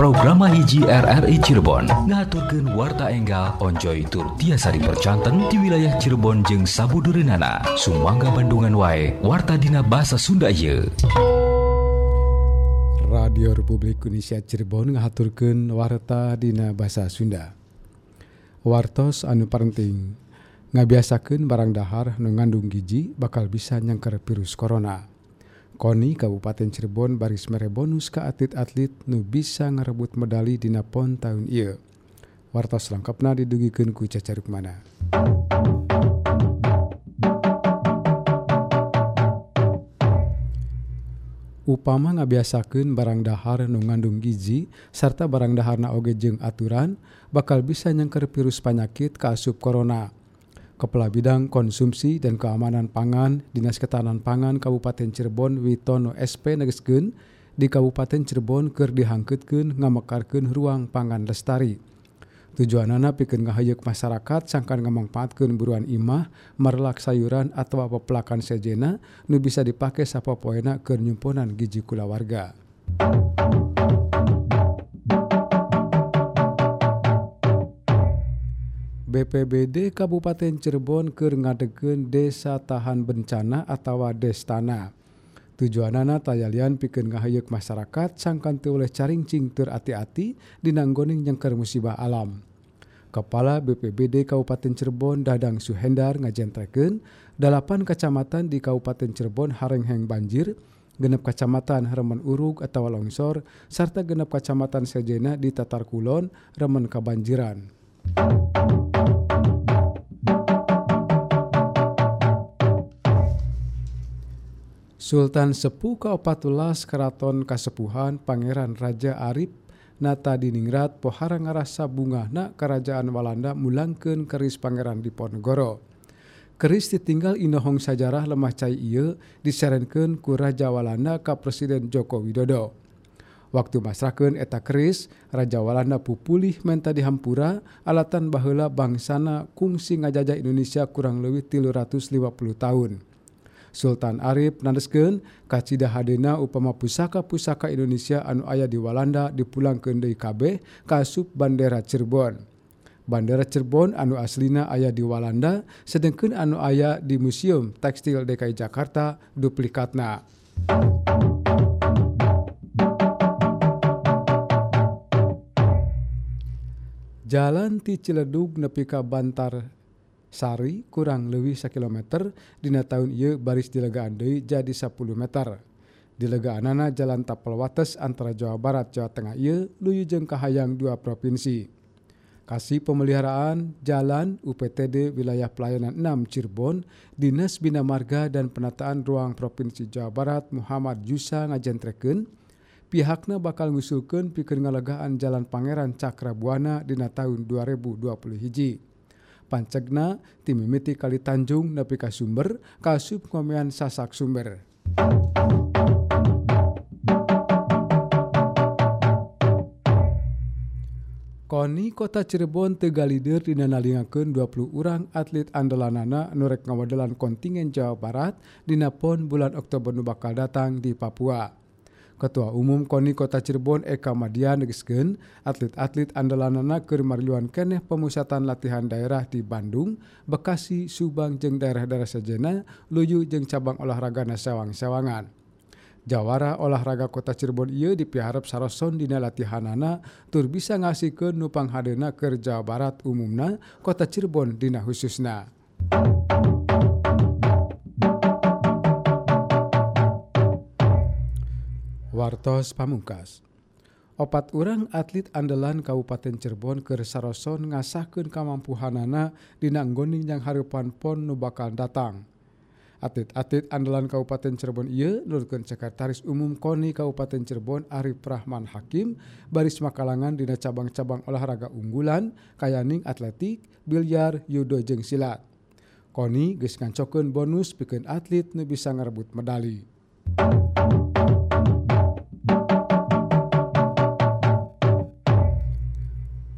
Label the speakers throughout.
Speaker 1: programa hiji RRI Cirebon. Ngaturkeun warta enggal onjoy tur tiasa dipercanten di wilayah Cirebon jeung Sabudurenana Sumangga Bandungan wae warta dina bahasa Sunda ye
Speaker 2: Radio Republik Indonesia Cirebon ngaturkeun warta dina bahasa Sunda. Wartos anu parenting ngabiasakeun barang dahar nu ngandung giji bakal bisa nyangker virus corona. KONI Kabupaten Cirebon baris mere bonus ke atlet-atlet nu bisa ngarebut medali dina pon tahun ieu. Wartos lengkapna didugikeun ku Cacaruk mana. Upama ngabiasakeun barang dahar nu ngandung gizi serta barang daharna oge jeung aturan bakal bisa nyangker virus penyakit kaasup corona. Kepala Bidang Konsumsi dan Keamanan Pangan Dinas Ketahanan Pangan Kabupaten Cirebon Witono SP negeskeun di Kabupaten Cirebon keur dihangkeutkeun ngamekarkeun ruang pangan lestari. Tujuanana pikeun ngahayek masyarakat sangkan ngamangpaatkeun buruan imah, marlak sayuran atau pepelakan sejena nu bisa dipake sapopoena keur nyumpunan gizi kulawarga. BPBD Kabupaten Cirebon keur ngadegen desa tahan bencana atau destana tujuanana tayalian pikeun ngahayuk masyarakat sangkanti oleh caringcing tur ati-ati dinanggoning nyengker musibah alam Kepala BPBD Kabupaten Cirebon Dadang Suhendar ngajentreken delapan kecamatan di Kabupaten Cirebon harengheng banjir, genep kecamatan Remen Urug atau longsor, serta genep kecamatan Sejena di Tatar Kulon, Remen Kabanjiran. Sultan Sepuh Kaopatulas Keraton Kasepuhan Pangeran Raja Arif nata Diningrat pohara ngarasa bungahna Kerajaan Walanda mulangkeun keris Pangeran Diponegoro. Keris ditinggal inohong sajarah lemah cai ieu diserenkeun ku Raja Walanda ka Presiden Joko Widodo. Waktu masrakeun eta keris, Raja Walanda pupulih menta dihampura alatan baheula bangsana kungsi ngajajah Indonesia kurang leuwih 350 tahun. Sultan Arif naesken kacita Hadena upama pusaka-pusaka Indonesia anu ayah di Walanda dipulang Kendai KB kasub Bandera Cirebon Bandera Cirebon anu aslina ayah di Walanda sedangkan anu ayah di Museum Tekstil DKI Jakarta duplikatna. Jalan ti Ciledug nepi ka Bantar Sari kurang lebih 1 km Dina tahun ia baris dilegaan Dei jadi 10 meter dilegaanana Jalan Tapel Wates antara Jawa Barat Jawa Tengah Ieu Luyu jeung Kahayang dua provinsi kasih pemeliharaan jalan UPTD wilayah pelayanan 6 Cirebon Dinas Bina Marga dan Penataan Ruang Provinsi Jawa Barat Muhammad Yusa ngajentreken pihaknya bakal ngusulkan pikir ngalegaan Jalan Pangeran Cakrabuana dina tahun 2020 hiji. Pancegna timimiti kali Tanjung nepi ka sumber ngomean sasak sumber. Koni Kota Cirebon tegalidir dina nalingakeun 20 urang atlet andalanana nu rek ngawadelan kontingen Jawa Barat dina PON bulan Oktober nu bakal datang di Papua. Ketua Umum KONI Kota Cirebon Eka Madia negeskeun atlet-atlet andalanana keur mariluan keneh pemusatan latihan daerah di Bandung, Bekasi, Subang jeung daerah-daerah sejena, Luyu, jeung cabang olahraga nasawang-sawangan. Jawara olahraga kota Cirebon ia dipiharap Saroson dina latihanana tur bisa ngasih ke nupang hadena ke Jawa Barat umumna kota Cirebon dina khususna. Wartos Pamungkas opat orang atlet andalan Kabupaten Cirebon ke Saroson ngasahkan kamampuhanana di nanggoning yang harupan pon nu bakal datang. Atlet-atlet andalan Kabupaten Cirebon ia nurkan Sekretaris Umum KONI Kabupaten Cirebon Arif Rahman Hakim baris makalangan dina cabang-cabang olahraga unggulan kayaning atletik, biliar, yudo jeung silat. KONI geus ngancokeun bonus pikeun atlet nu bisa ngarebut medali.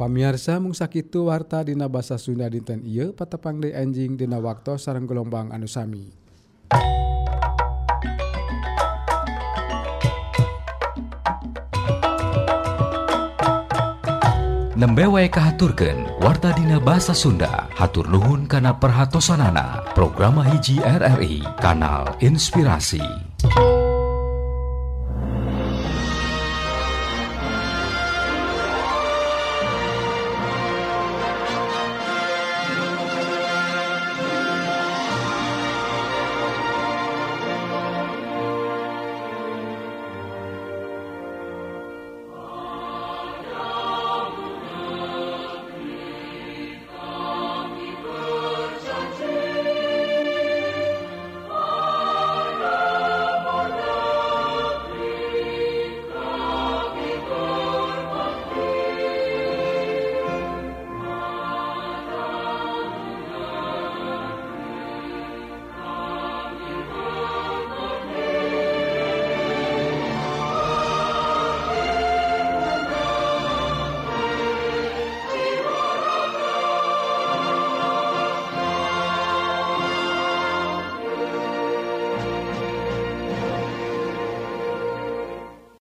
Speaker 2: Pamiarsa mung sakitu warta dina basa Sunda dinten ieu patepang deui anjing dina waktu sareng gelombang anu sami.
Speaker 1: nembe wae kahaturken warta dina bahasa Sunda hatur nuhun kana perhatosanana programa hiji RRI kanal inspirasi